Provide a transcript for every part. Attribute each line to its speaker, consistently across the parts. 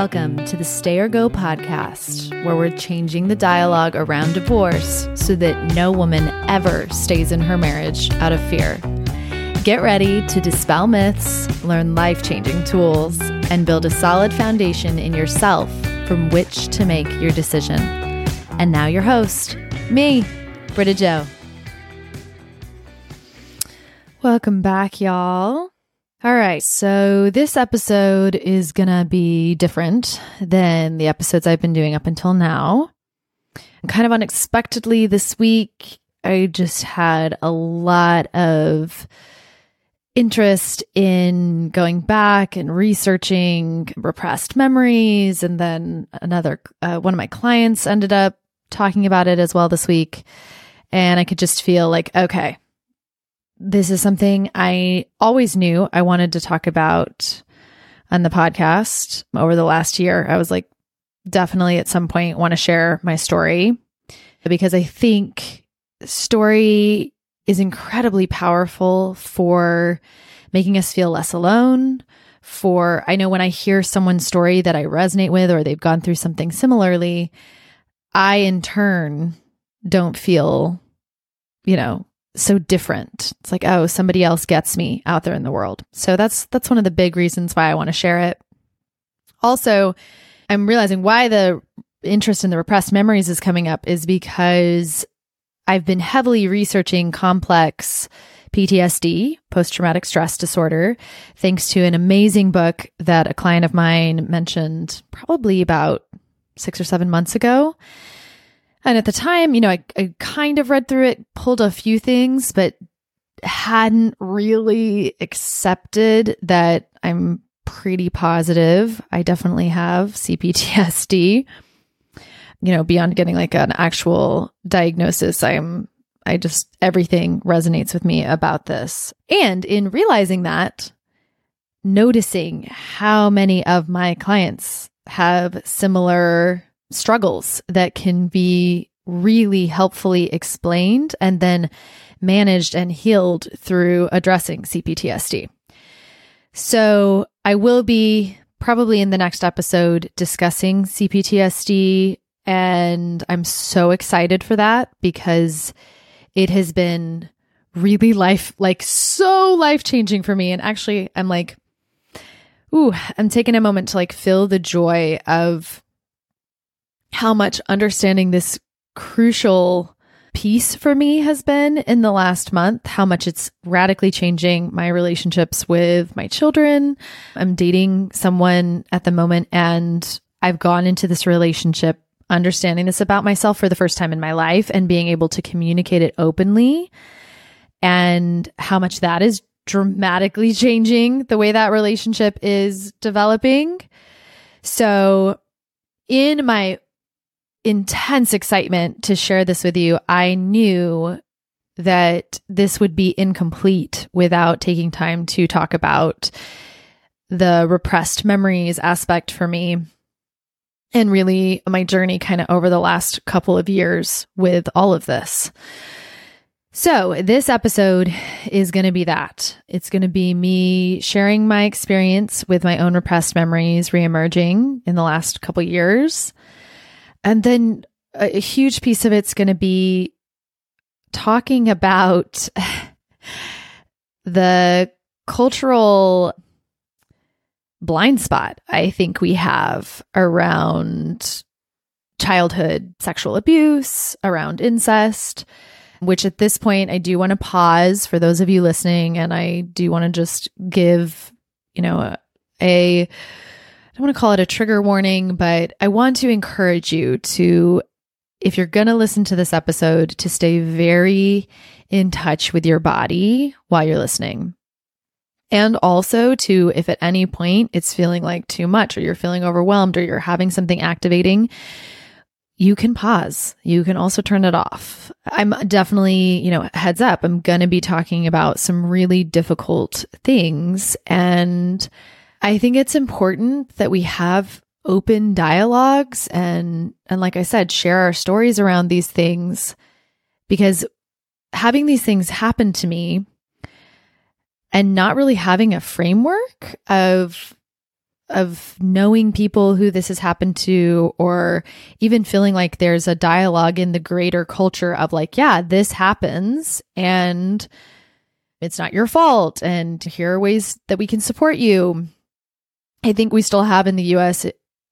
Speaker 1: Welcome to the Stay or Go podcast, where we're changing the dialogue around divorce so that no woman ever stays in her marriage out of fear. Get ready to dispel myths, learn life changing tools, and build a solid foundation in yourself from which to make your decision. And now, your host, me, Britta Joe. Welcome back, y'all. All right. So this episode is to be different than the episodes I've been doing up until now. kind of unexpectedly this week, I just had a lot of interest in going back and researching repressed memories. And then another, uh, one of my clients ended up talking about it as well this week. And I could just feel like, okay, this is something I always knew I wanted to talk about on the podcast over the last year. I was like, definitely at some point want to share my story because I think story is incredibly powerful for making us feel less alone. For I know when I hear someone's story that I resonate with or they've gone through something similarly, I in turn don't feel, you know, so different. It's like, oh, somebody else gets me out there in the world. So that's that's one of the big reasons why I want to share it. Also, I'm realizing why the interest in the repressed memories is coming up is because I've been heavily researching complex PTSD, post traumatic stress disorder, thanks to an amazing book that a client of mine mentioned probably about six or seven months ago. And at the time, you know, I, I kind of read through it, pulled a few things, but hadn't really accepted that I'm pretty positive I definitely have CPTSD. You know, beyond getting like an actual diagnosis, I'm, I just, everything resonates with me about this. And in realizing that, noticing how many of my clients have similar struggles that can be really helpfully explained and then managed and healed through addressing CPTSD. So I will be probably in the next episode discussing CPTSD. And I'm so excited for that because it has been really life, like so life changing for me. And actually, I'm like, ooh, I'm taking a moment to like feel the joy of how much understanding this crucial piece for me has been in the last month, how much it's radically changing my relationships with my children. I'm dating someone at the moment and I've gone into this relationship understanding this about myself for the first time in my life and being able to communicate it openly and how much that is dramatically changing the way that relationship is developing. So in my intense excitement to share this with you. I knew that this would be incomplete without taking time to talk about the repressed memories aspect for me and really my journey kind of over the last couple of years with all of this. So, this episode is going to be that. It's going to be me sharing my experience with my own repressed memories reemerging in the last couple years and then a, a huge piece of it's going to be talking about the cultural blind spot I think we have around childhood sexual abuse, around incest, which at this point I do want to pause for those of you listening and I do want to just give, you know, a, a don't want to call it a trigger warning, but I want to encourage you to, if you're going to listen to this episode, to stay very in touch with your body while you're listening. And also to, if at any point it's feeling like too much or you're feeling overwhelmed or you're having something activating, you can pause. You can also turn it off. I'm definitely, you know, heads up, I'm going to be talking about some really difficult things and I think it's important that we have open dialogues and and like I said, share our stories around these things because having these things happen to me and not really having a framework of of knowing people who this has happened to or even feeling like there's a dialogue in the greater culture of like yeah this happens and it's not your fault and here are ways that we can support you i think we still have in the us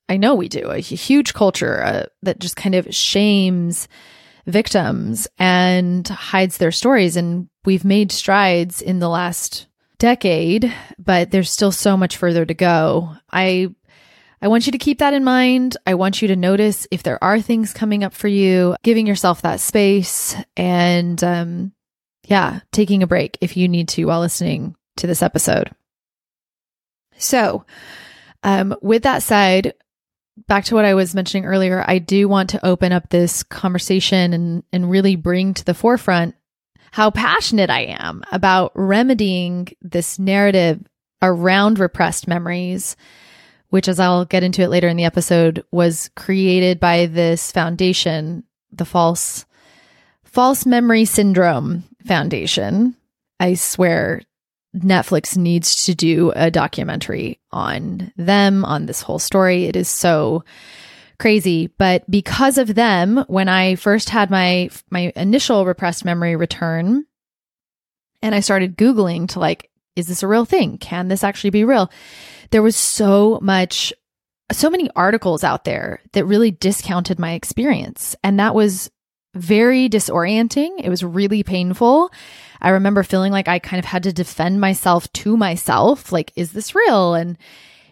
Speaker 1: i know we do a huge culture uh, that just kind of shames victims and hides their stories and we've made strides in the last decade, but there's still so much further to go. I I want you to keep that in mind. I want you to notice if there are things coming up for you, giving yourself that space and um yeah, taking a break if you need to while listening to this episode. So, um with that said, back to what I was mentioning earlier, I do want to open up this conversation and and really bring to the forefront how passionate I am about remedying this narrative around repressed memories, which, as I'll get into it later in the episode, was created by this foundation, the False False Memory Syndrome Foundation. I swear Netflix needs to do a documentary on them, on this whole story. It is so crazy. But because of them, when I first had my my initial repressed memory return, and I started Googling to like, is this a real thing? Can this actually be real? There was so much, so many articles out there that really discounted my experience. And that was very disorienting. It was really painful. I remember feeling like I kind of had to defend myself to myself. Like, is this real? And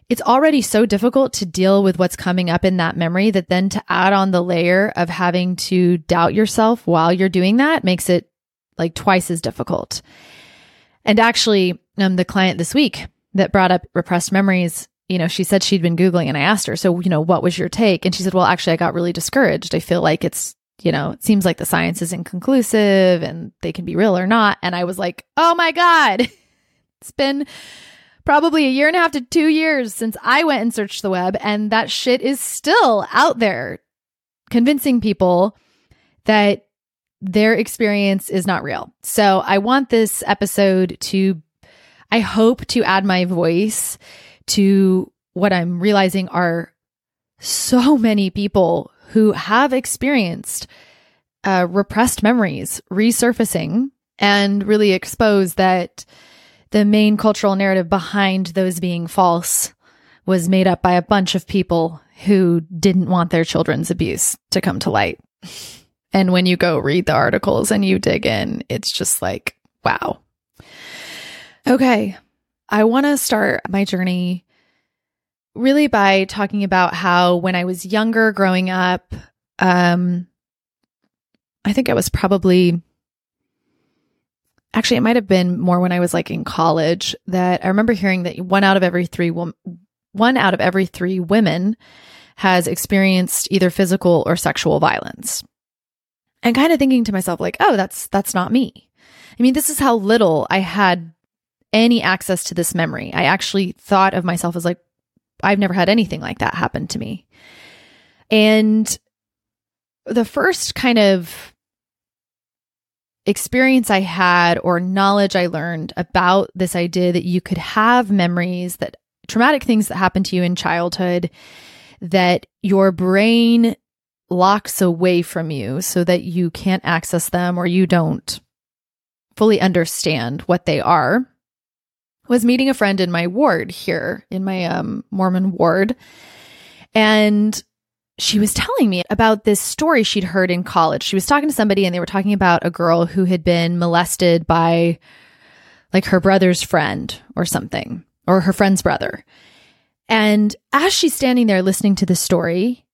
Speaker 1: it's already so difficult to deal with what's coming up in that memory that then to add on the layer of having to doubt yourself while you're doing that makes it like twice as difficult. And actually, um, the client this week that brought up repressed memories, you know, she said she'd been Googling and I asked her, so, you know, what was your take? And she said, well, actually, I got really discouraged. I feel like it's, you know, it seems like the science is inconclusive and they can be real or not. And I was like, oh my God, it's been probably a year and a half to two years since I went and searched the web, and that shit is still out there convincing people that their experience is not real. So I want this episode to, I hope to add my voice to what I'm realizing are so many people who have experienced uh, repressed memories resurfacing and really expose that the main cultural narrative behind those being false was made up by a bunch of people who didn't want their children's abuse to come to light. And when you go read the articles and you dig in, it's just like, wow. Okay. I want to start my journey really by talking about how when I was younger growing up, um, I think I was probably actually, it might have been more when I was like in college that I remember hearing that one out of every three one out of every three women has experienced either physical or sexual violence. And kind of thinking to myself, like, oh, that's that's not me. I mean, this is how little I had any access to this memory. I actually thought of myself as like, I've never had anything like that happen to me. And the first kind of experience I had or knowledge I learned about this idea that you could have memories that traumatic things that happened to you in childhood that your brain locks away from you so that you can't access them or you don't fully understand what they are was meeting a friend in my ward here in my um, Mormon ward and she was telling me about this story she'd heard in college. She was talking to somebody and they were talking about a girl who had been molested by like her brother's friend or something, or her friend's brother. And as she's standing there listening to the story,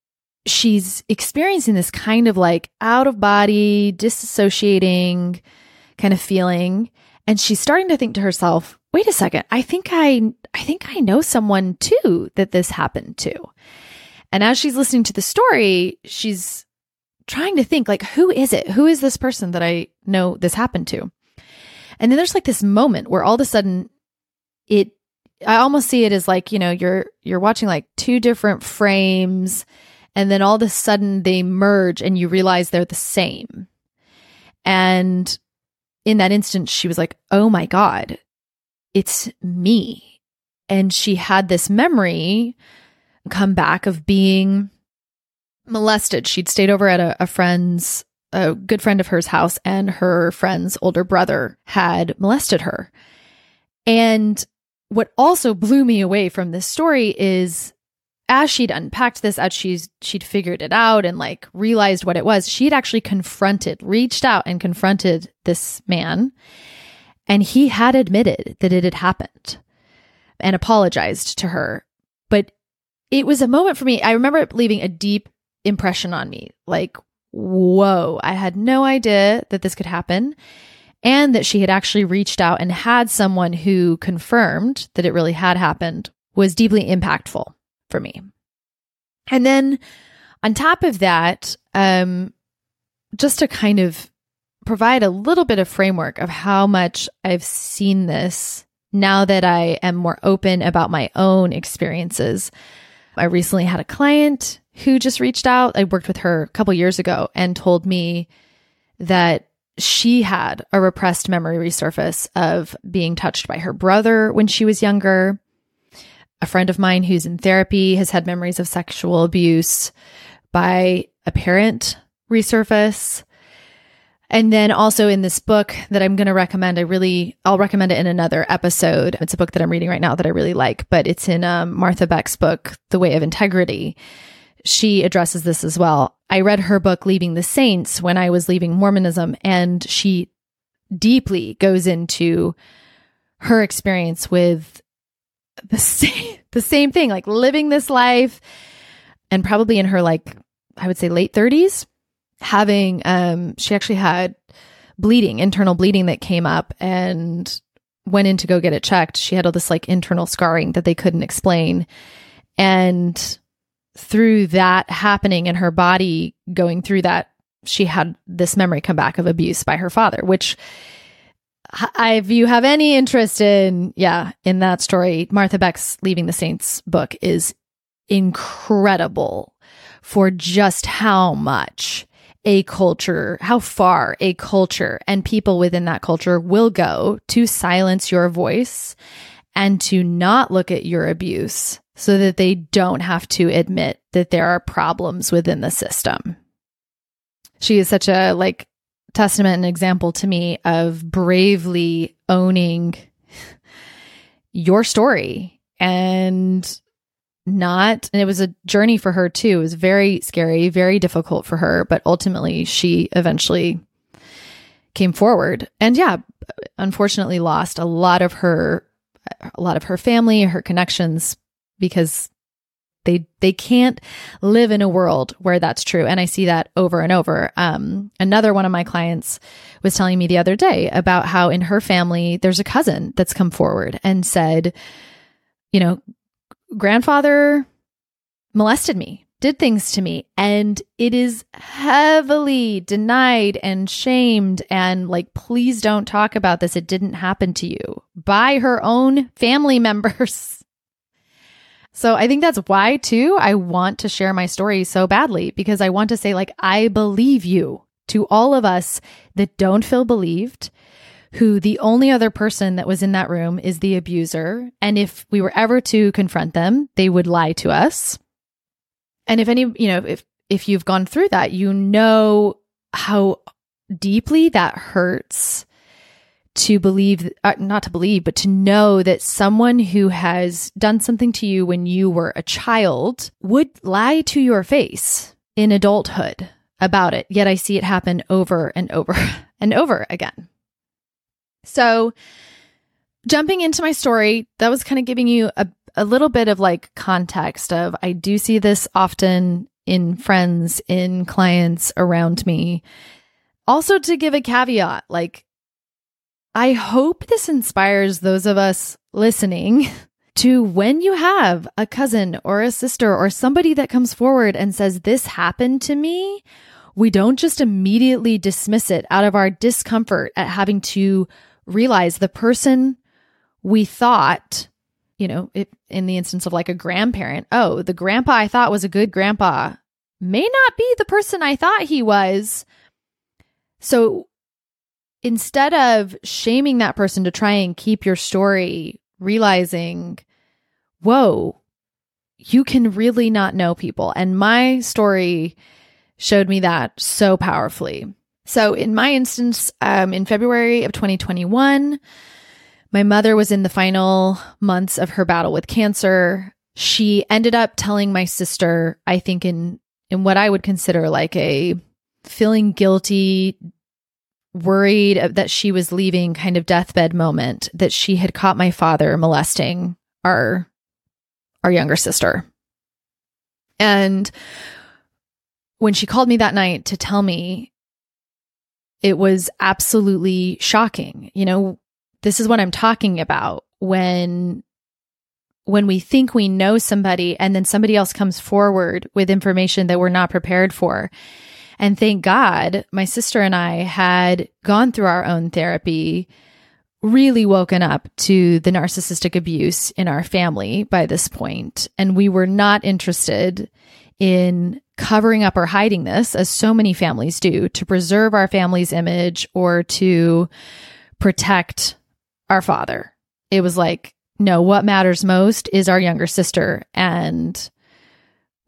Speaker 1: she's experiencing this kind of like out of body, disassociating kind of feeling. And she's starting to think to herself, wait a second, I think I, I think I know someone too that this happened to. And as she's listening to the story, she's trying to think like, who is it? Who is this person that I know this happened to? And then there's like this moment where all of a sudden it, I almost see it as like, you know, you're, you're watching like two different frames and then all of a sudden they merge and you realize they're the same. And in that instant, she was like, oh my God, it's me. And she had this memory come back of being molested. She'd stayed over at a, a friend's, a good friend of hers house, and her friend's older brother had molested her. And what also blew me away from this story is as she'd unpacked this, as she's she'd figured it out and like realized what it was, she'd actually confronted, reached out and confronted this man. And he had admitted that it had happened and apologized to her. But it was a moment for me. I remember it leaving a deep impression on me. Like, whoa, I had no idea that this could happen. And that she had actually reached out and had someone who confirmed that it really had happened was deeply impactful for me. And then on top of that, um, just to kind of provide a little bit of framework of how much I've seen this now that I am more open about my own experiences. I recently had a client who just reached out. I worked with her a couple years ago and told me that she had a repressed memory resurface of being touched by her brother when she was younger. A friend of mine who's in therapy has had memories of sexual abuse by a parent resurface. And then also in this book that I'm going to recommend, I really, I'll recommend it in another episode. It's a book that I'm reading right now that I really like, but it's in um, Martha Beck's book, The Way of Integrity. She addresses this as well. I read her book, Leaving the Saints, when I was leaving Mormonism, and she deeply goes into her experience with the same, the same thing, like living this life and probably in her like, I would say late 30s having um she actually had bleeding, internal bleeding that came up and went in to go get it checked. She had all this like internal scarring that they couldn't explain. And through that happening and her body going through that, she had this memory come back of abuse by her father, which if you have any interest in, yeah, in that story, Martha Beck's Leaving the Saints book is incredible for just how much a culture, how far a culture and people within that culture will go to silence your voice and to not look at your abuse so that they don't have to admit that there are problems within the system. She is such a like testament and example to me of bravely owning your story and not and it was a journey for her too. It was very scary, very difficult for her, but ultimately she eventually came forward. And yeah, unfortunately lost a lot of her a lot of her family, her connections because they they can't live in a world where that's true and i see that over and over um, another one of my clients was telling me the other day about how in her family there's a cousin that's come forward and said you know grandfather molested me, did things to me, and it is heavily denied and shamed and like, please don't talk about this. It didn't happen to you by her own family members. So I think that's why too I want to share my story so badly because I want to say like I believe you to all of us that don't feel believed who the only other person that was in that room is the abuser. And if we were ever to confront them, they would lie to us. And if any, you know, if, if you've gone through that, you know how deeply that hurts to believe, uh, not to believe, but to know that someone who has done something to you when you were a child would lie to your face in adulthood about it. Yet I see it happen over and over and over again. So, jumping into my story, that was kind of giving you a, a little bit of like context of I do see this often in friends, in clients around me. Also, to give a caveat, like, I hope this inspires those of us listening to when you have a cousin or a sister or somebody that comes forward and says, This happened to me, we don't just immediately dismiss it out of our discomfort at having to realize the person we thought, you know, if, in the instance of like a grandparent, oh, the grandpa I thought was a good grandpa may not be the person I thought he was. So instead of shaming that person to try and keep your story, realizing whoa, you can really not know people. And my story showed me that so powerfully. So, in my instance, um, in February of 2021, my mother was in the final months of her battle with cancer. She ended up telling my sister, I think, in in what I would consider like a feeling guilty, worried that she was leaving kind of deathbed moment, that she had caught my father molesting our our younger sister. And when she called me that night to tell me, it was absolutely shocking. You know, this is what I'm talking about when when we think we know somebody and then somebody else comes forward with information that we're not prepared for. And thank God, my sister and I had gone through our own therapy really woken up to the narcissistic abuse in our family by this point, and we were not interested in covering up or hiding this, as so many families do, to preserve our family's image or to protect our father. It was like, no, what matters most is our younger sister, and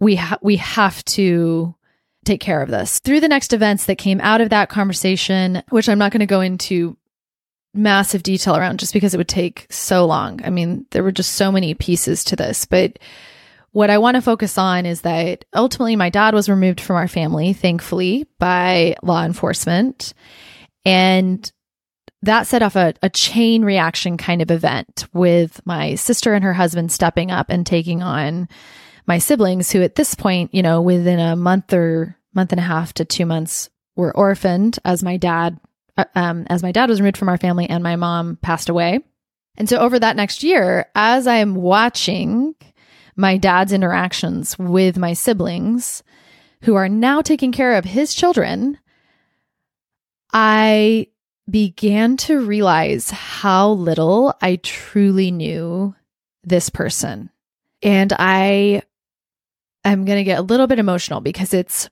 Speaker 1: we ha- we have to take care of this. Through the next events that came out of that conversation, which I'm not going to go into massive detail around just because it would take so long. I mean, there were just so many pieces to this, but what I want to focus on is that ultimately my dad was removed from our family, thankfully, by law enforcement. And that set off a, a chain reaction kind of event with my sister and her husband stepping up and taking on my siblings, who at this point, you know, within a month or month and a half to two months were orphaned as my dad uh, um, as my dad was removed from our family and my mom passed away. And so over that next year, as I am watching my dad's interactions with my siblings, who are now taking care of his children, I began to realize how little I truly knew this person. And I am going to get a little bit emotional because it's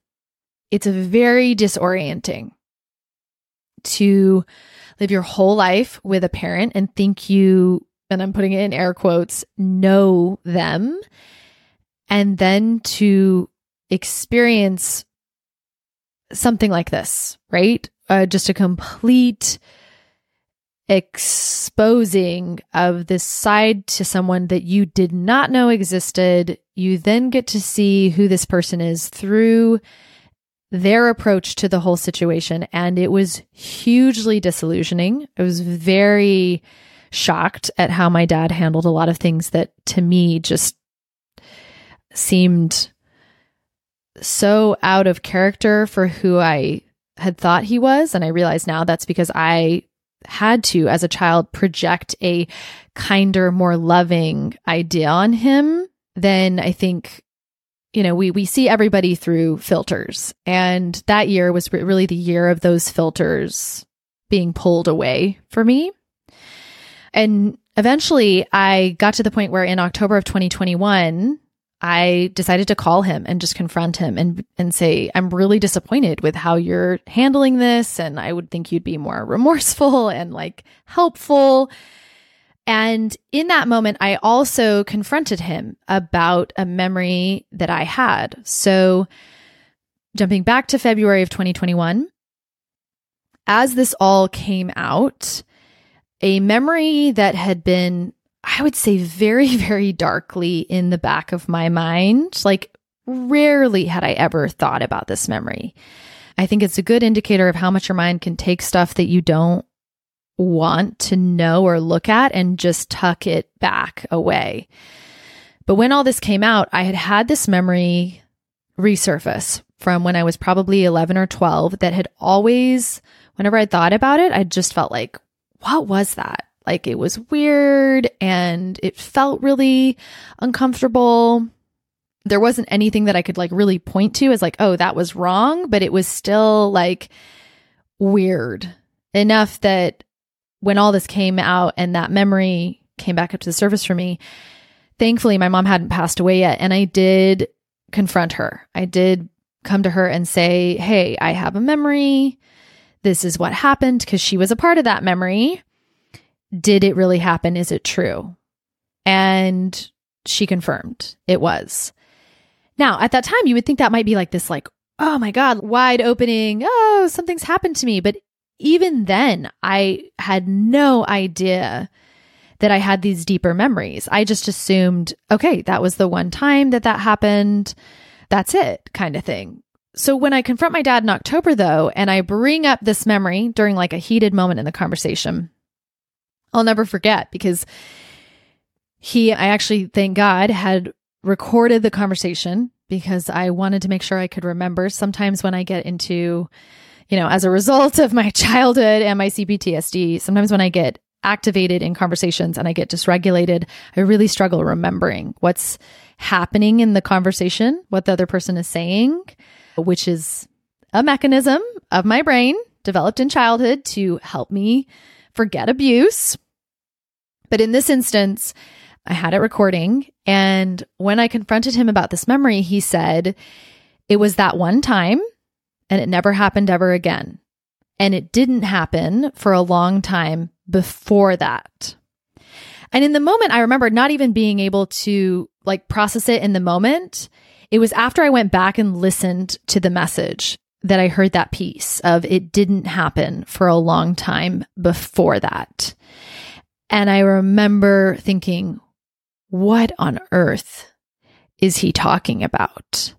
Speaker 1: it's very disorienting to live your whole life with a parent and think you, and I'm putting it in air quotes, know them, and then to experience something like this, right? Uh, just a complete exposing of this side to someone that you did not know existed. You then get to see who this person is through their approach to the whole situation. And it was hugely disillusioning. I was very shocked at how my dad handled a lot of things that to me just seemed so out of character for who I had thought he was. And I realize now that's because I had to, as a child, project a kinder, more loving idea on him than I think you know, we we see everybody through filters, and that year was really the year of those filters being pulled away for me. And eventually, I got to the point where in October of 2021, I decided to call him and just confront him and and say, "I'm really disappointed with how you're handling this, and I would think you'd be more remorseful and like helpful." And in that moment, I also confronted him about a memory that I had. So, jumping back to February of 2021, as this all came out, a memory that had been, I would say, very, very darkly in the back of my mind, like rarely had I ever thought about this memory. I think it's a good indicator of how much your mind can take stuff that you don't want to know or look at and just tuck it back away. But when all this came out, I had had this memory resurface from when I was probably 11 or 12 that had always, whenever I thought about it, I just felt like, what was that? Like it was weird and it felt really uncomfortable. There wasn't anything that I could like really point to as like, oh, that was wrong, but it was still like weird enough that when all this came out and that memory came back up to the surface for me, thankfully my mom hadn't passed away yet. And I did confront her. I did come to her and say, Hey, I have a memory. This is what happened because she was a part of that memory. Did it really happen? Is it true? And she confirmed it was. Now, at that time, you would think that might be like this, like, oh my God, wide opening. Oh, something's happened to me. But even then, I had no idea that I had these deeper memories. I just assumed, okay, that was the one time that that happened. That's it, kind of thing. So when I confront my dad in October, though, and I bring up this memory during like a heated moment in the conversation, I'll never forget because he, I actually, thank God, had recorded the conversation because I wanted to make sure I could remember. Sometimes when I get into, you know, as a result of my childhood and my CPTSD, sometimes when I get activated in conversations and I get dysregulated, I really struggle remembering what's happening in the conversation, what the other person is saying, which is a mechanism of my brain developed in childhood to help me forget abuse. But in this instance, I had it recording. And when I confronted him about this memory, he said, It was that one time and it never happened ever again. And it didn't happen for a long time before that. And in the moment, I remember not even being able to like process it in the moment. It was after I went back and listened to the message that I heard that piece of it didn't happen for a long time before that. And I remember thinking, what on earth is he talking about?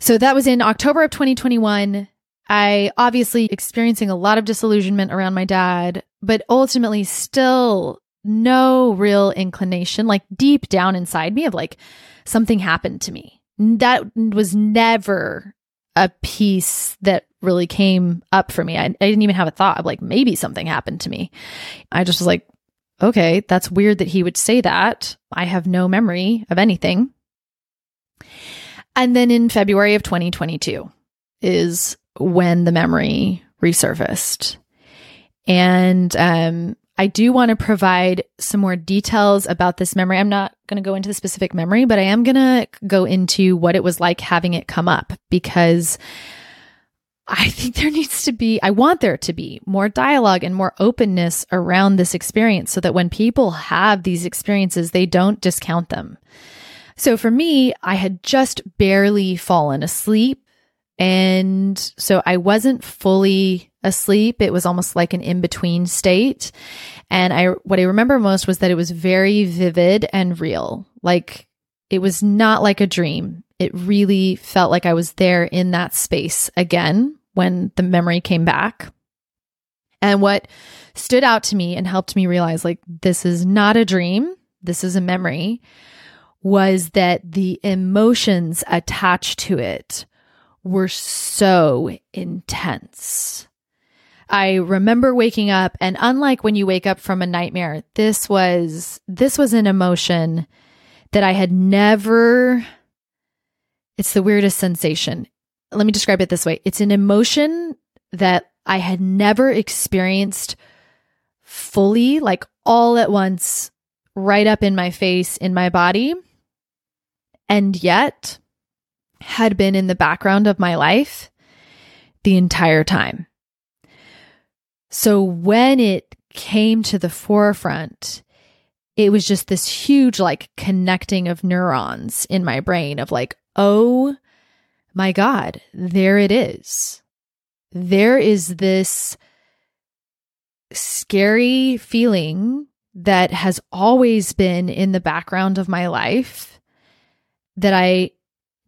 Speaker 1: So that was in October of 2021. I obviously experiencing a lot of disillusionment around my dad, but ultimately still no real inclination, like deep down inside me, of like something happened to me. That was never a piece that really came up for me. I, I didn't even have a thought of like maybe something happened to me. I just was like, okay, that's weird that he would say that. I have no memory of anything. And then in February of 2022 is when the memory resurfaced. And um, I do want to provide some more details about this memory. I'm not going to go into the specific memory, but I am going to go into what it was like having it come up because I think there needs to be, I want there to be more dialogue and more openness around this experience so that when people have these experiences, they don't discount them. So for me, I had just barely fallen asleep. And so I wasn't fully asleep. It was almost like an in between state. And I, what I remember most was that it was very vivid and real. Like it was not like a dream. It really felt like I was there in that space again when the memory came back. And what stood out to me and helped me realize like this is not a dream, this is a memory, was that the emotions attached to it were so intense. I remember waking up and unlike when you wake up from a nightmare, this was this was an emotion that I had never it's the weirdest sensation. Let me describe it this way. It's an emotion that I had never experienced fully, like all at once, right up in my face, in my body, and yet had been in the background of my life the entire time. So when it came to the forefront, it was just this huge, like, connecting of neurons in my brain of like, oh my God, there it is. There is this scary feeling that has always been in the background of my life that I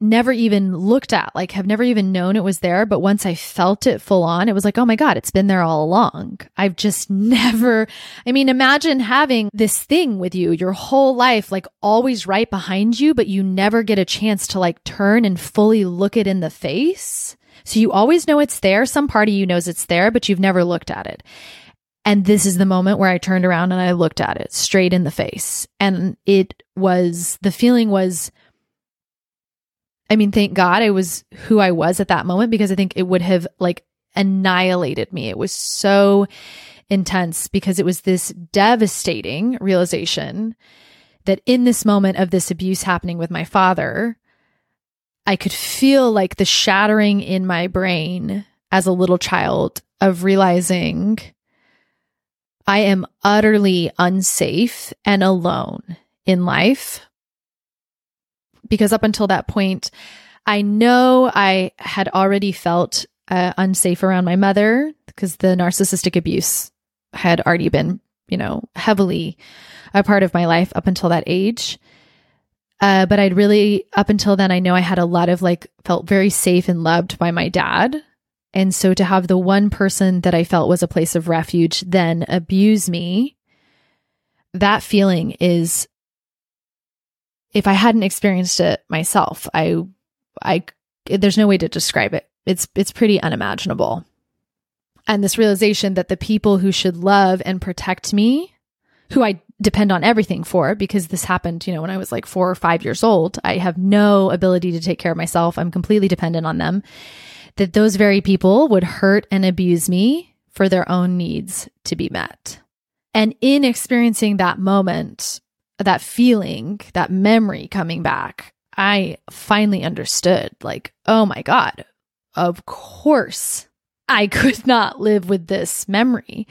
Speaker 1: never even looked at, like have never even known it was there. But once I felt it full on, it was like, oh my God, it's been there all along. I've just never, I mean, imagine having this thing with you your whole life, like always right behind you, but you never get a chance to like turn and fully look it in the face. So you always know it's there. Some part of you knows it's there, but you've never looked at it. And this is the moment where I turned around and I looked at it straight in the face. And it was, the feeling was, I mean, thank God I was who I was at that moment because I think it would have like annihilated me. It was so intense because it was this devastating realization that in this moment of this abuse happening with my father, I could feel like the shattering in my brain as a little child of realizing I am utterly unsafe and alone in life because up until that point, I know I had already felt uh, unsafe around my mother because the narcissistic abuse had already been, you know, heavily a part of my life up until that age. Uh, but I'd really, up until then, I know I had a lot of like, felt very safe and loved by my dad. And so to have the one person that I felt was a place of refuge then abuse me, that feeling is, if I hadn't experienced it myself, I, I, there's no way to describe it. It's, it's pretty unimaginable. And this realization that the people who should love and protect me, who I depend on everything for, because this happened, you know, when I was like four or five years old, I have no ability to take care of myself. I'm completely dependent on them that those very people would hurt and abuse me for their own needs to be met. And in experiencing that moment, that feeling, that memory coming back, I finally understood like, oh my God, of course I could not live with this memory.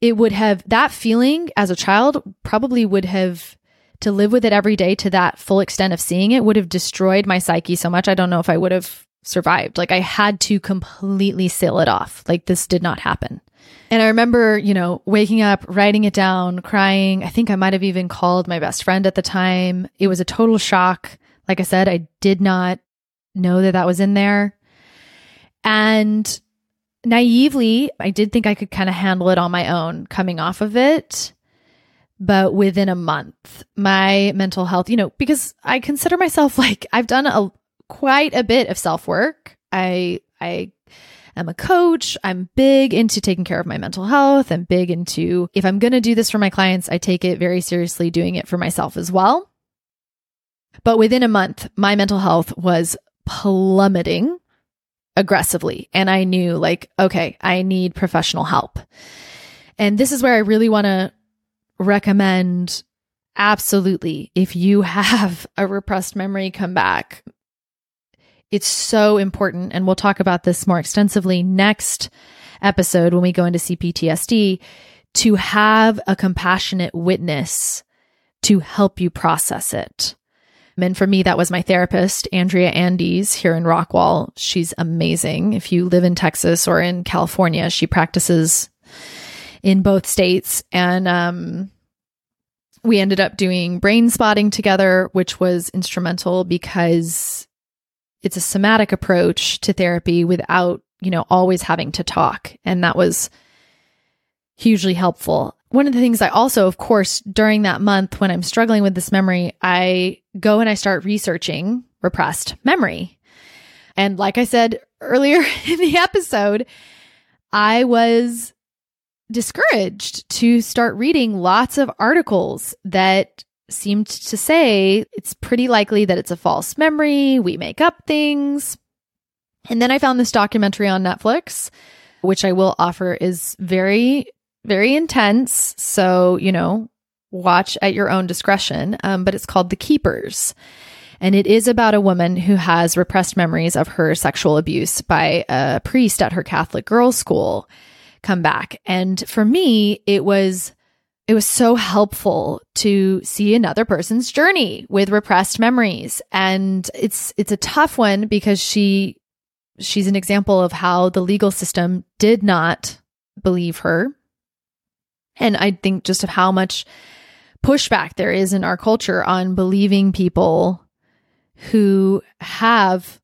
Speaker 1: It would have, that feeling as a child probably would have, to live with it every day to that full extent of seeing it would have destroyed my psyche so much. I don't know if I would have survived. Like I had to completely seal it off. Like this did not happen. And I remember, you know, waking up, writing it down, crying. I think I might have even called my best friend at the time. It was a total shock. Like I said, I did not know that that was in there. And naively, I did think I could kind of handle it on my own coming off of it. But within a month, my mental health, you know, because I consider myself like I've done a quite a bit of self work. I, I, am a coach. I'm big into taking care of my mental health. I'm big into if I'm going to do this for my clients, I take it very seriously doing it for myself as well. But within a month, my mental health was plummeting aggressively. And I knew, like, okay, I need professional help. And this is where I really want to recommend absolutely if you have a repressed memory come back, it's so important. And we'll talk about this more extensively next episode when we go into CPTSD to have a compassionate witness to help you process it. And for me, that was my therapist, Andrea Andes, here in Rockwall. She's amazing. If you live in Texas or in California, she practices in both states. And um, we ended up doing brain spotting together, which was instrumental because it's a somatic approach to therapy without, you know, always having to talk. And that was hugely helpful. One of the things I also, of course, during that month when I'm struggling with this memory, I go and I start researching repressed memory. And like I said earlier in the episode, I was discouraged to start reading lots of articles that seemed to say it's pretty likely that it's a false memory. We make up things. And then I found this documentary on Netflix, which I will offer is very, very intense. So, you know, watch at your own discretion. Um, but it's called The Keepers. And it is about a woman who has repressed memories of her sexual abuse by a priest at her Catholic girls' school come back. And for me, it was it was so helpful to see another person's journey with repressed memories. And it's, it's a tough one because she, she's an example of how the legal system did not believe her. And I think just of how much pushback there is in our culture on believing people who have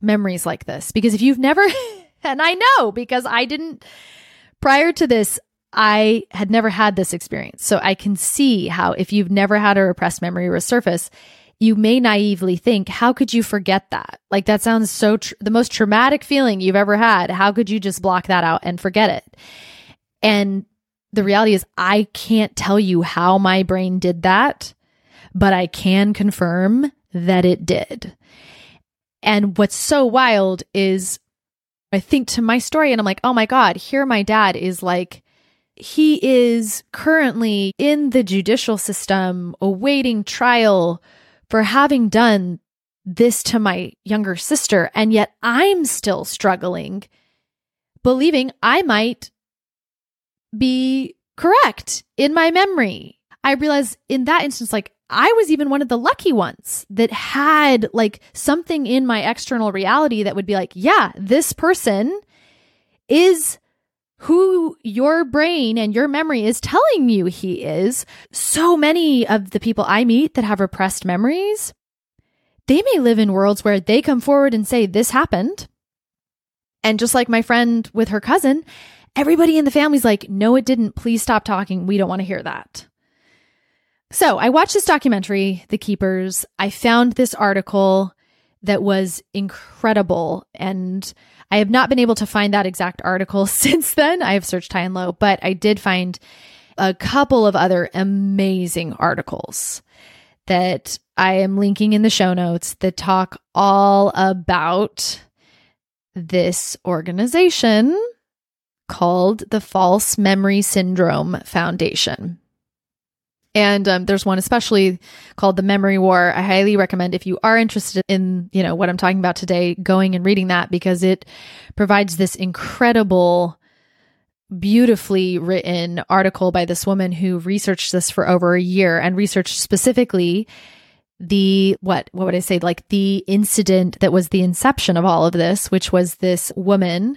Speaker 1: memories like this. Because if you've never, and I know because I didn't, prior to this, I had never had this experience. So I can see how if you've never had a repressed memory resurface, you may naively think, how could you forget that? Like that sounds so tr- the most traumatic feeling you've ever had. How could you just block that out and forget it? And the reality is I can't tell you how my brain did that, but I can confirm that it did. And what's so wild is I think to my story and I'm like, oh my God, here my dad is like he is currently in the judicial system awaiting trial for having done this to my younger sister. And yet I'm still struggling, believing I might be correct in my memory. I realized in that instance, like I was even one of the lucky ones that had like something in my external reality that would be like, yeah, this person is who your brain and your memory is telling you he is. So many of the people I meet that have repressed memories, they may live in worlds where they come forward and say, This happened. And just like my friend with her cousin, everybody in the family's like, No, it didn't. Please stop talking. We don't want to hear that. So I watched this documentary, The Keepers. I found this article that was incredible. And I have not been able to find that exact article since then. I have searched high and low, but I did find a couple of other amazing articles that I am linking in the show notes that talk all about this organization called the False Memory Syndrome Foundation. And um, there's one especially called The Memory War. I highly recommend if you are interested in, you know, what I'm talking about today, going and reading that because it provides this incredible beautifully written article by this woman who researched this for over a year and researched specifically the what what would I say like the incident that was the inception of all of this which was this woman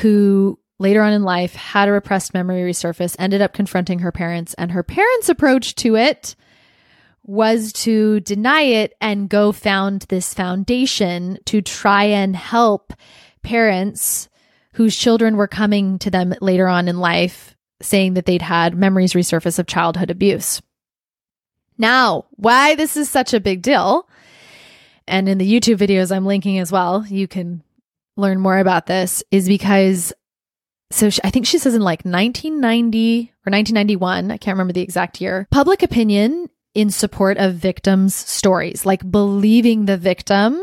Speaker 1: who later on in life had a repressed memory resurface ended up confronting her parents and her parents approach to it was to deny it and go found this foundation to try and help parents whose children were coming to them later on in life saying that they'd had memories resurface of childhood abuse. Now, why this is such a big deal, and in the YouTube videos I'm linking as well, you can learn more about this, is because so she, I think she says in like 1990 or 1991, I can't remember the exact year, public opinion in support of victims' stories, like believing the victim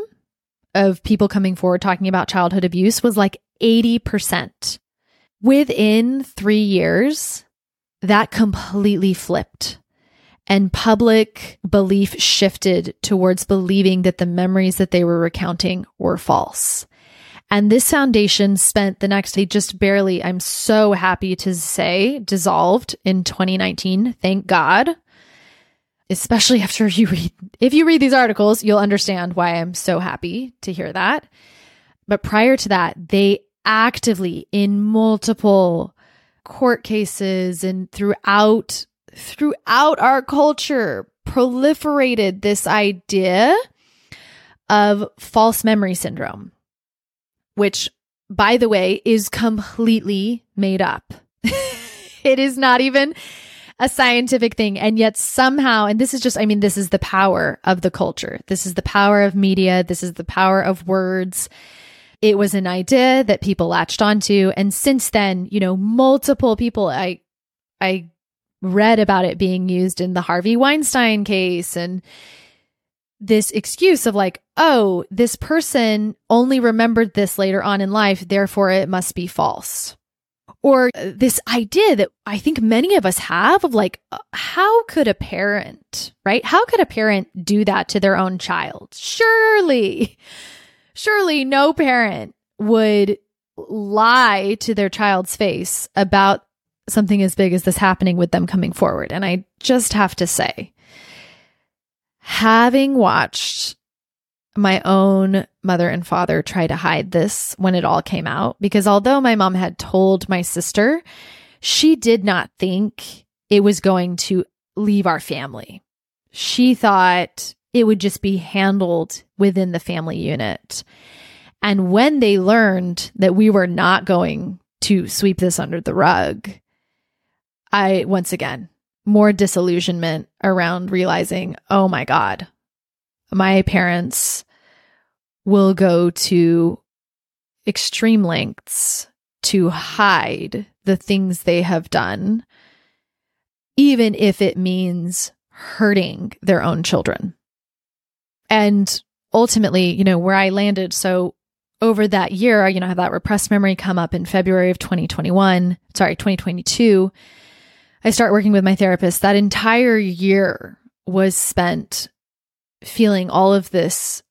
Speaker 1: of people coming forward talking about childhood abuse was like 80%. Within three years, that completely flipped and public belief shifted towards believing that the memories that they were recounting were false. And this foundation spent the next day just barely, I'm so happy to say, dissolved in 2019. Thank God. Especially after you read, if you read these articles, you'll understand why I'm so happy to hear that. But prior to that, they actively, in multiple court cases and throughout throughout our culture proliferated this idea of false memory syndrome, which, by the way, is completely made up. it is not even a scientific thing. And yet, somehow, and this is just, I mean, this is the power of the culture. This is the power of media. This is the power of words. It was an idea that people latched onto. And since then, you know, multiple people, I, I read about it being used in the Harvey Weinstein case and this excuse of like, oh, this person only remembered this later on in life, therefore it must be false. Or this idea that I think many of us have of like, uh, how could a parent, right? How could a parent do that to their own child? Surely, surely no parent would lie to their child's face about something as big as this happening with them coming forward. And I just have to say, having watched my own mother and father try to hide this when it all came out, because although my mom had told my sister, she did not think it was going to leave our family. She thought it would just be handled within the family unit. And when they learned that we were not going to sweep this under the rug, I, once again, more disillusionment around realizing, oh my God, my parents will go to extreme lengths to hide the things they have done, even if it means hurting their own children. And ultimately, you know, where I landed. So over that year, you know, I had that repressed memory come up in February of 2021, sorry, 2022. I start working with my therapist, that entire year was spent feeling all of this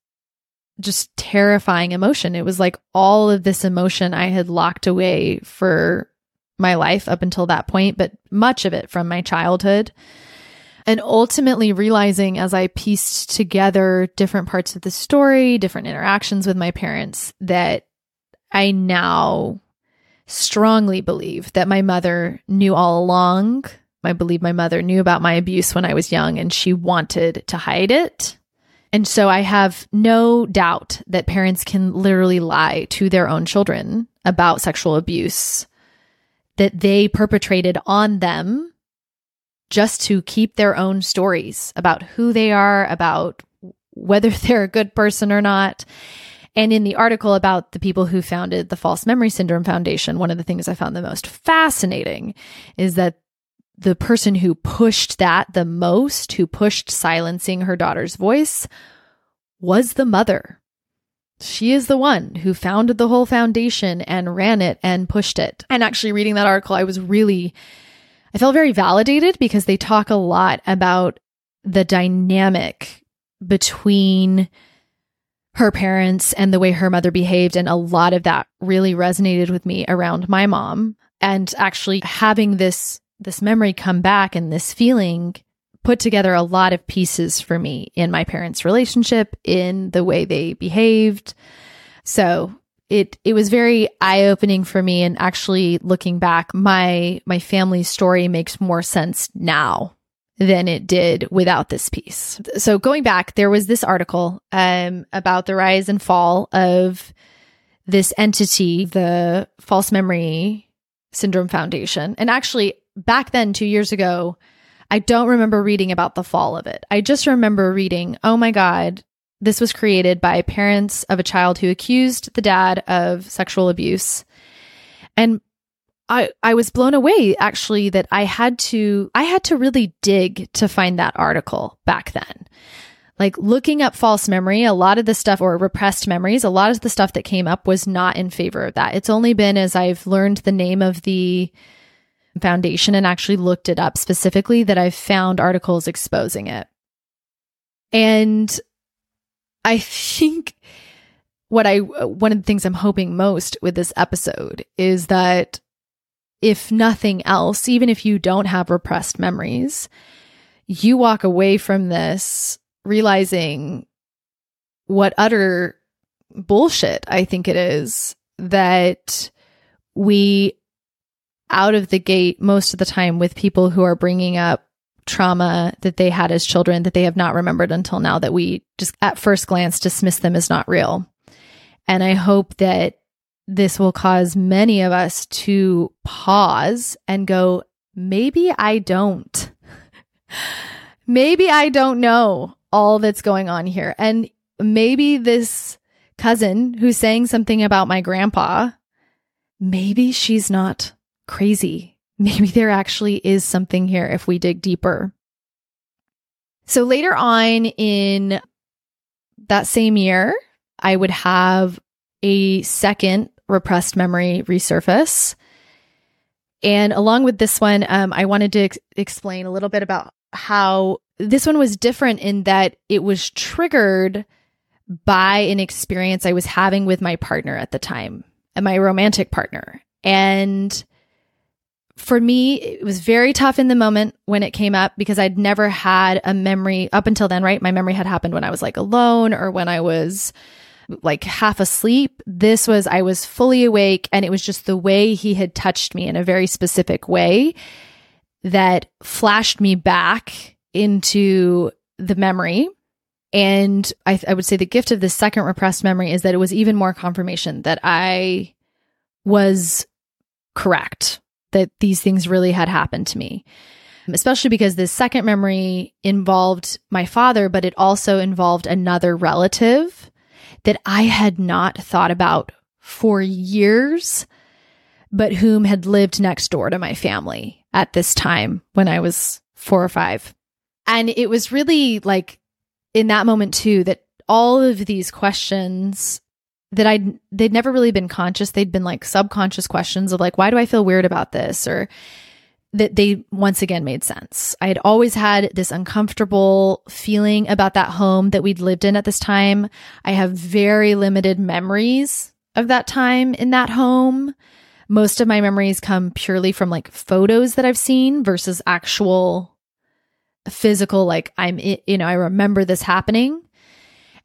Speaker 1: just terrifying emotion. It was like all of this emotion I had locked away for my life up until that point, but much of it from my childhood. And ultimately realizing as I pieced together different parts of the story, different interactions with my parents, that I now strongly believe that my mother knew all along. I believe my mother knew about my abuse when I was young and she wanted to hide it. And so I have no doubt that parents can literally lie to their own children about sexual abuse that they perpetrated on them just to keep their own stories about who they are, about whether they're a good person or not. And in the article about the people who founded the False Memory Syndrome Foundation, one of the things I found the most fascinating is that the person who pushed that the most, who pushed silencing her daughter's voice, was the mother. She is the one who founded the whole foundation and ran it and pushed it. And actually, reading that article, I was really, I felt very validated because they talk a lot about the dynamic between her parents and the way her mother behaved. And a lot of that really resonated with me around my mom. And actually having this this memory come back and this feeling put together a lot of pieces for me in my parents' relationship, in the way they behaved. So it it was very eye-opening for me and actually looking back, my my family's story makes more sense now than it did without this piece. So going back, there was this article um, about the rise and fall of this entity, the False Memory Syndrome Foundation. And actually, back then, two years ago, I don't remember reading about the fall of it. I just remember reading, oh my God, this was created by parents of a child who accused the dad of sexual abuse. And I, I was blown away actually that I had to I had to really dig to find that article back then. Like looking up false memory, a lot of the stuff or repressed memories, a lot of the stuff that came up was not in favor of that. It's only been as I've learned the name of the Foundation and actually looked it up specifically that I've found articles exposing it. And I think what I, one of the things I'm hoping most with this episode is that if nothing else, even if you don't have repressed memories, you walk away from this realizing what utter bullshit I think it is that we out of the gate most of the time with people who are bringing up trauma that they had as children that they have not remembered until now that we just at first glance dismiss them as not real. And I hope that this will cause many of us to pause and go, maybe I don't. maybe I don't know all that's going on here. And maybe this cousin who's saying something about my grandpa, maybe she's not crazy. Maybe there actually is something here if we dig deeper. So later on in that same year, I would have a second repressed memory resurface. And along with this one, um, I wanted to ex- explain a little bit about how this one was different in that it was triggered by an experience I was having with my partner at the time, my romantic partner. And for me, it was very tough in the moment when it came up because I'd never had a memory up until then, right? My memory had happened when I was like alone or when I was like half asleep. This was, I was fully awake and it was just the way he had touched me in a very specific way that flashed me back into the memory. And I, I would say the gift of the second repressed memory is that it was even more confirmation that I was correct that these things really had happened to me. Especially because this second memory involved my father, but it also involved another relative that I had not thought about for years, but whom had lived next door to my family at this time when I was four or five. And it was really like in that moment, too, that all of these questions that I'd they'd never really been conscious. They'd been like subconscious questions of like, why do I feel weird about this? Or that they once again made sense. I had always had this uncomfortable feeling about that home that we'd lived in at this time. I have very limited memories of that time in that home. Most of my memories come purely from like photos that I've seen versus actual physical, like I'm, you know, I remember this happening.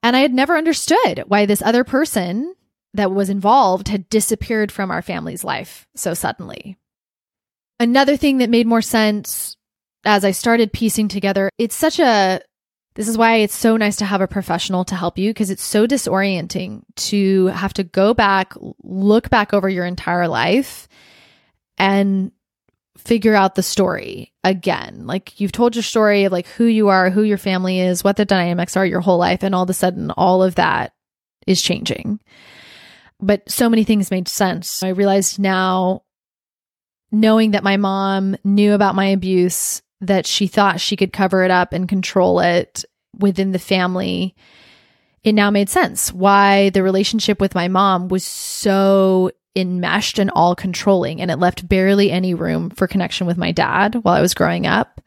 Speaker 1: And I had never understood why this other person that was involved had disappeared from our family's life so suddenly. Another thing that made more sense as I started piecing together, it's such a this is why it's so nice to have a professional to help you because it's so disorienting to have to go back, look back over your entire life and figure out the story again. Like you've told your story of like who you are, who your family is, what the dynamics are your whole life and all of a sudden all of that is changing. But so many things made sense. I realized now knowing that my mom knew about my abuse that she thought she could cover it up and control it within the family, it now made sense why the relationship with my mom was so enmeshed and all controlling. And it left barely any room for connection with my dad while I was growing up.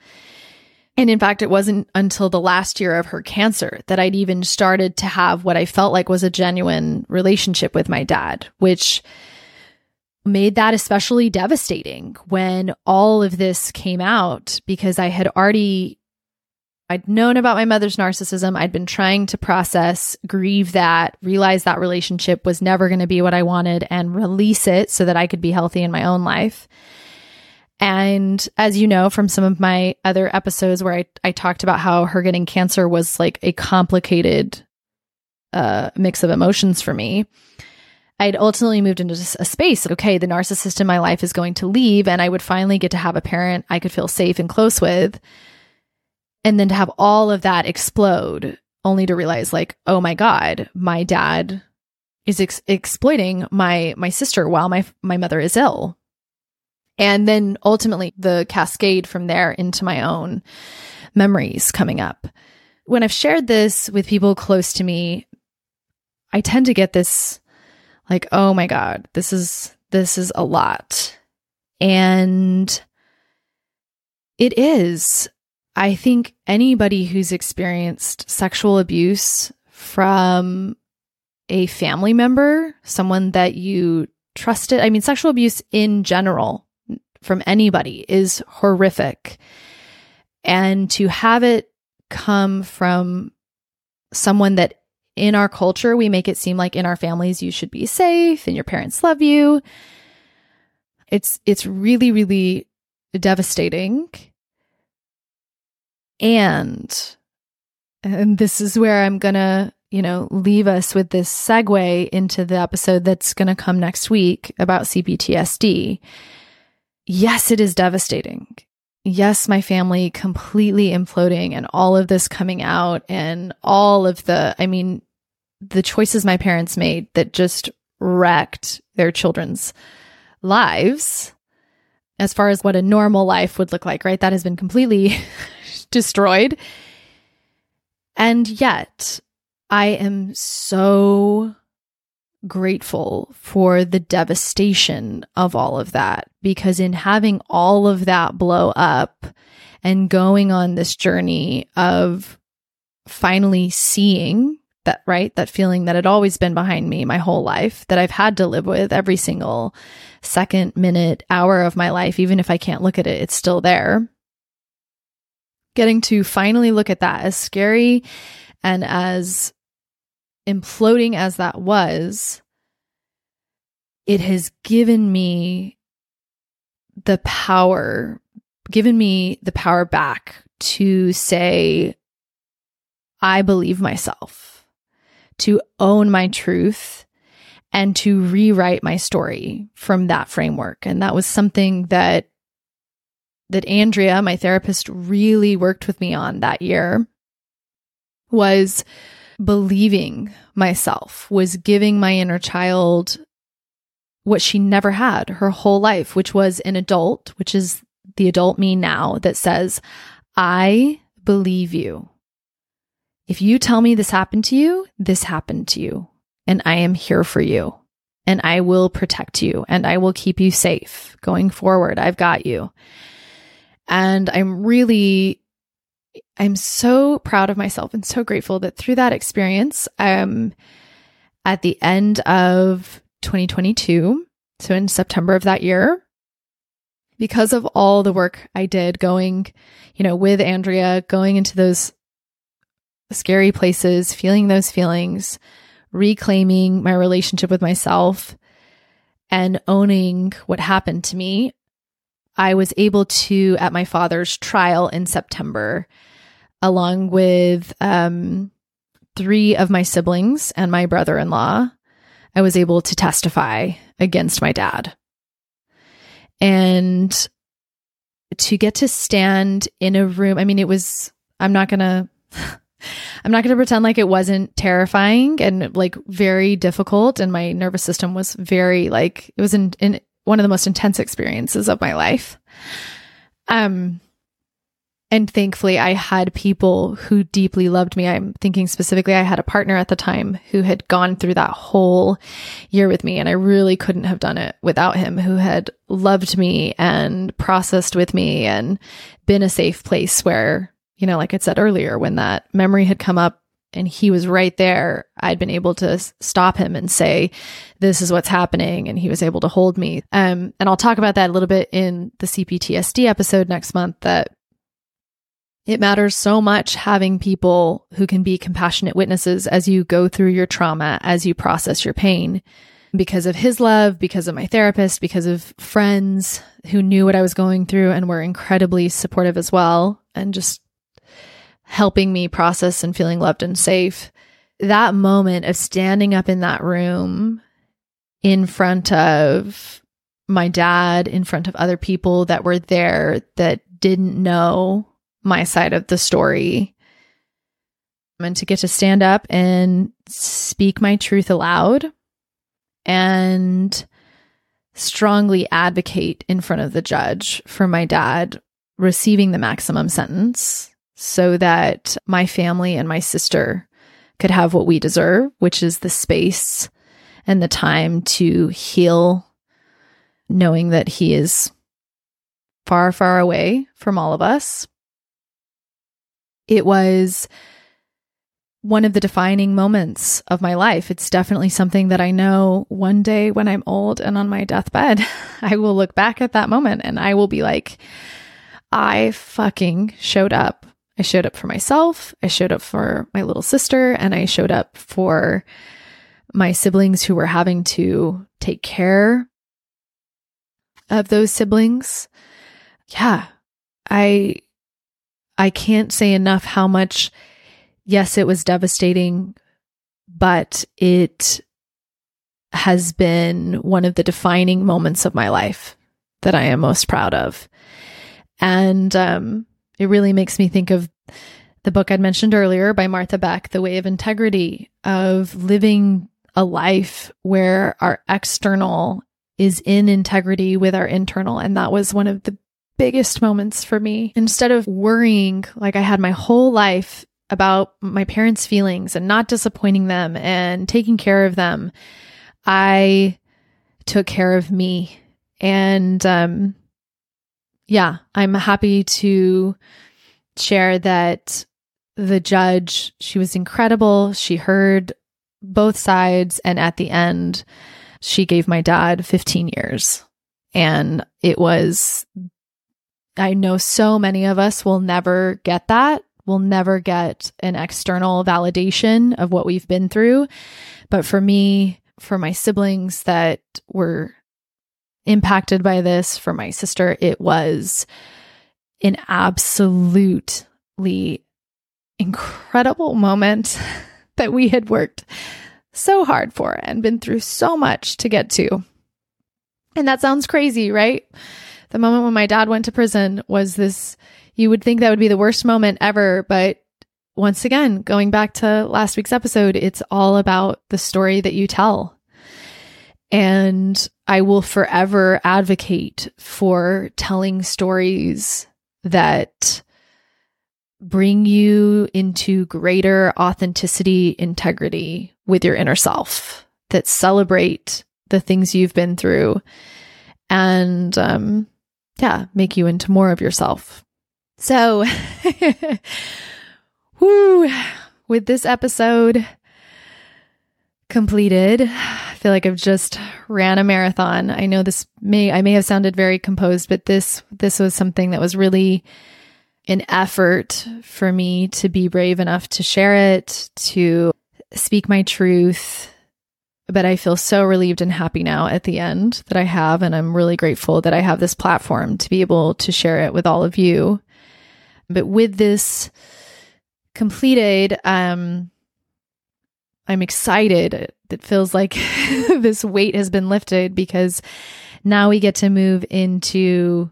Speaker 1: And in fact, it wasn't until the last year of her cancer that I'd even started to have what I felt like was a genuine relationship with my dad, which made that especially devastating when all of this came out because I had already I'd known about my mother's narcissism. I'd been trying to process, grieve that, realize that relationship was never going to be what I wanted and release it so that I could be healthy in my own life. And as you know from some of my other episodes where I, I talked about how her getting cancer was like a complicated uh, mix of emotions for me, I'd ultimately moved into a space. Okay, the narcissist in my life is going to leave, and I would finally get to have a parent I could feel safe and close with. And then to have all of that explode, only to realize, like, oh my God, my dad is ex- exploiting my my sister while my my mother is ill. And then ultimately the cascade from there into my own memories coming up. When I've shared this with people close to me, I tend to get this like, oh my God, this is, this is a lot. And it is. I think anybody who's experienced sexual abuse from a family member, someone that you trusted, I mean, sexual abuse in general from anybody is horrific. And to have it come from someone that in our culture, we make it seem like in our families you should be safe and your parents love you. It's it's really really devastating. And and this is where I'm going to, you know, leave us with this segue into the episode that's going to come next week about CPTSD. Yes, it is devastating yes, my family completely imploding and all of this coming out and all of the, I mean, the choices my parents made that just wrecked their children's lives as far as what a normal life would look like, right? That has been completely destroyed. And yet, I am so grateful for the devastation of all of that because in having all of that blow up and going on this journey of finally seeing that right? That feeling that had always been behind me my whole life that I've had to live with every single second minute hour of my life even if I can't look at it it's still there. Getting to finally look at that as scary and as imploding as that was it has given me the power given me the power back to say I believe myself to own my truth and to rewrite my story from that framework. And that was something that that Andrea, my therapist, really worked with me on that year was believing myself, was giving my inner child what she never had her whole life, which was an adult, which is the adult me now that says, I believe you. If you tell me this happened to you, this happened to you, and I am here for you, and I will protect you, and I will keep you safe going forward. I've got you. And I'm really, I'm so proud of myself and so grateful that through that experience, um, at the end of 2022, so in September of that year, because of all the work I did going, you know, with Andrea, going into those scary places, feeling those feelings, reclaiming my relationship with myself, and owning what happened to me, I was able to, at my father's trial in September, along with um, three of my siblings and my brother in law, I was able to testify against my dad. And to get to stand in a room, I mean, it was, I'm not going to. I'm not going to pretend like it wasn't terrifying and like very difficult. And my nervous system was very like, it was in, in one of the most intense experiences of my life. Um, and thankfully, I had people who deeply loved me. I'm thinking specifically, I had a partner at the time who had gone through that whole year with me, and I really couldn't have done it without him, who had loved me and processed with me and been a safe place where, you know, like I said earlier, when that memory had come up and he was right there, I'd been able to stop him and say, this is what's happening. And he was able to hold me. Um, and I'll talk about that a little bit in the CPTSD episode next month that it matters so much having people who can be compassionate witnesses as you go through your trauma, as you process your pain. Because of his love, because of my therapist, because of friends who knew what I was going through and were incredibly supportive as well, and just helping me process and feeling loved and safe. That moment of standing up in that room in front of my dad, in front of other people that were there that didn't know my side of the story and to get to stand up and speak my truth aloud and strongly advocate in front of the judge for my dad receiving the maximum sentence so that my family and my sister could have what we deserve, which is the space and the time to heal, knowing that he is far, far away from all of us it was one of the defining moments of my life. It's definitely something that I know one day when I'm old and on my deathbed, I will look back at that moment and I will be like, I fucking showed up. I showed up for myself. I showed up for my little sister and I showed up for my siblings who were having to take care of those siblings. Yeah. I I can't say enough how much, yes, it was devastating, but it has been one of the defining moments of my life that I am most proud of. And um, it really makes me think of the book I'd mentioned earlier by Martha Beck, The Way of Integrity, of living a life where our external is in integrity with our internal. And that was one of the biggest moments for me. Instead of worrying like I had my whole life about my parents' feelings and not disappointing them and taking care of them, I took care of me. And um, yeah, I'm happy to share that the judge, she was incredible. She heard both sides. And at the end, she gave my dad 15 years. And it was I know so many of us will never get that. We'll never get an external validation of what we've been through. But for me, for my siblings that were impacted by this, for my sister, it was an absolutely incredible moment that we had worked so hard for and been through so much to get to. And that sounds crazy, right? the moment when my dad went to prison was this you would think that would be the worst moment ever but once again going back to last week's episode it's all about the story that you tell and i will forever advocate for telling stories that bring you into greater authenticity integrity with your inner self that celebrate the things you've been through and um, yeah, make you into more of yourself. So, whoo, with this episode completed, I feel like I've just ran a marathon. I know this may I may have sounded very composed, but this this was something that was really an effort for me to be brave enough to share it, to speak my truth. But I feel so relieved and happy now at the end that I have. And I'm really grateful that I have this platform to be able to share it with all of you. But with this completed, um, I'm excited. It feels like this weight has been lifted because now we get to move into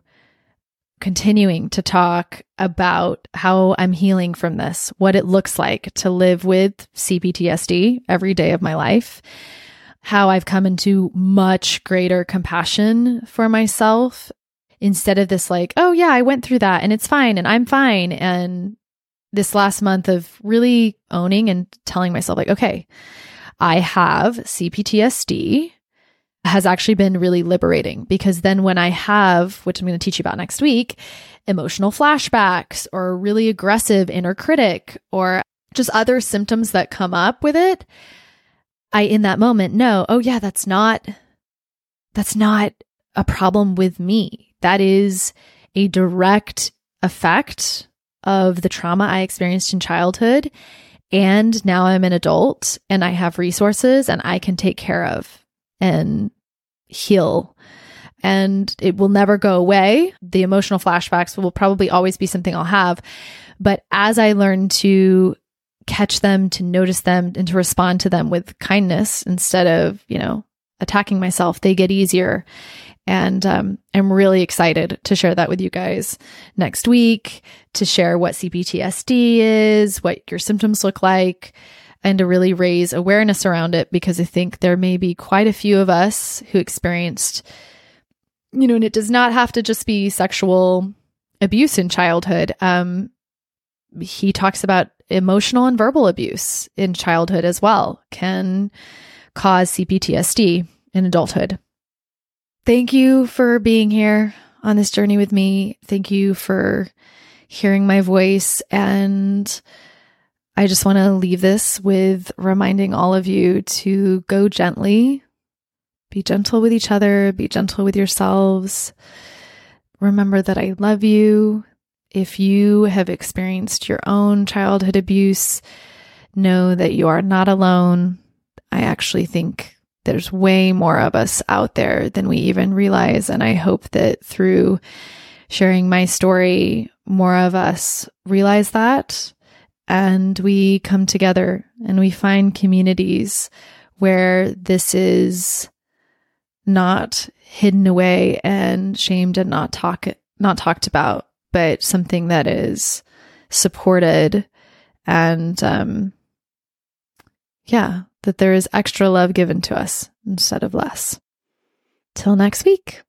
Speaker 1: continuing to talk about how I'm healing from this, what it looks like to live with CPTSD every day of my life, how I've come into much greater compassion for myself instead of this, like, oh, yeah, I went through that and it's fine and I'm fine. And this last month of really owning and telling myself, like, okay, I have CPTSD has actually been really liberating because then when I have, which I'm going to teach you about next week, emotional flashbacks or really aggressive inner critic or just other symptoms that come up with it, I in that moment know, oh yeah, that's not that's not a problem with me. That is a direct effect of the trauma I experienced in childhood. And now I'm an adult and I have resources and I can take care of and heal. And it will never go away. The emotional flashbacks will probably always be something I'll have. But as I learn to catch them, to notice them, and to respond to them with kindness instead of, you know, attacking myself, they get easier. And um, I'm really excited to share that with you guys next week, to share what CPTSD is, what your symptoms look like, and to really raise awareness around it because I think there may be quite a few of us who experienced, you know, and it does not have to just be sexual abuse in childhood. Um, he talks about emotional and verbal abuse in childhood as well can cause CPTSD in adulthood. Thank you for being here on this journey with me. Thank you for hearing my voice. And I just want to leave this with reminding all of you to go gently, be gentle with each other, be gentle with yourselves. Remember that I love you. If you have experienced your own childhood abuse, know that you are not alone. I actually think there's way more of us out there than we even realize. And I hope that through sharing my story, more of us realize that and we come together and we find communities where this is not hidden away and shamed and not talk not talked about, but something that is supported and um yeah, that there is extra love given to us instead of less. Till next week.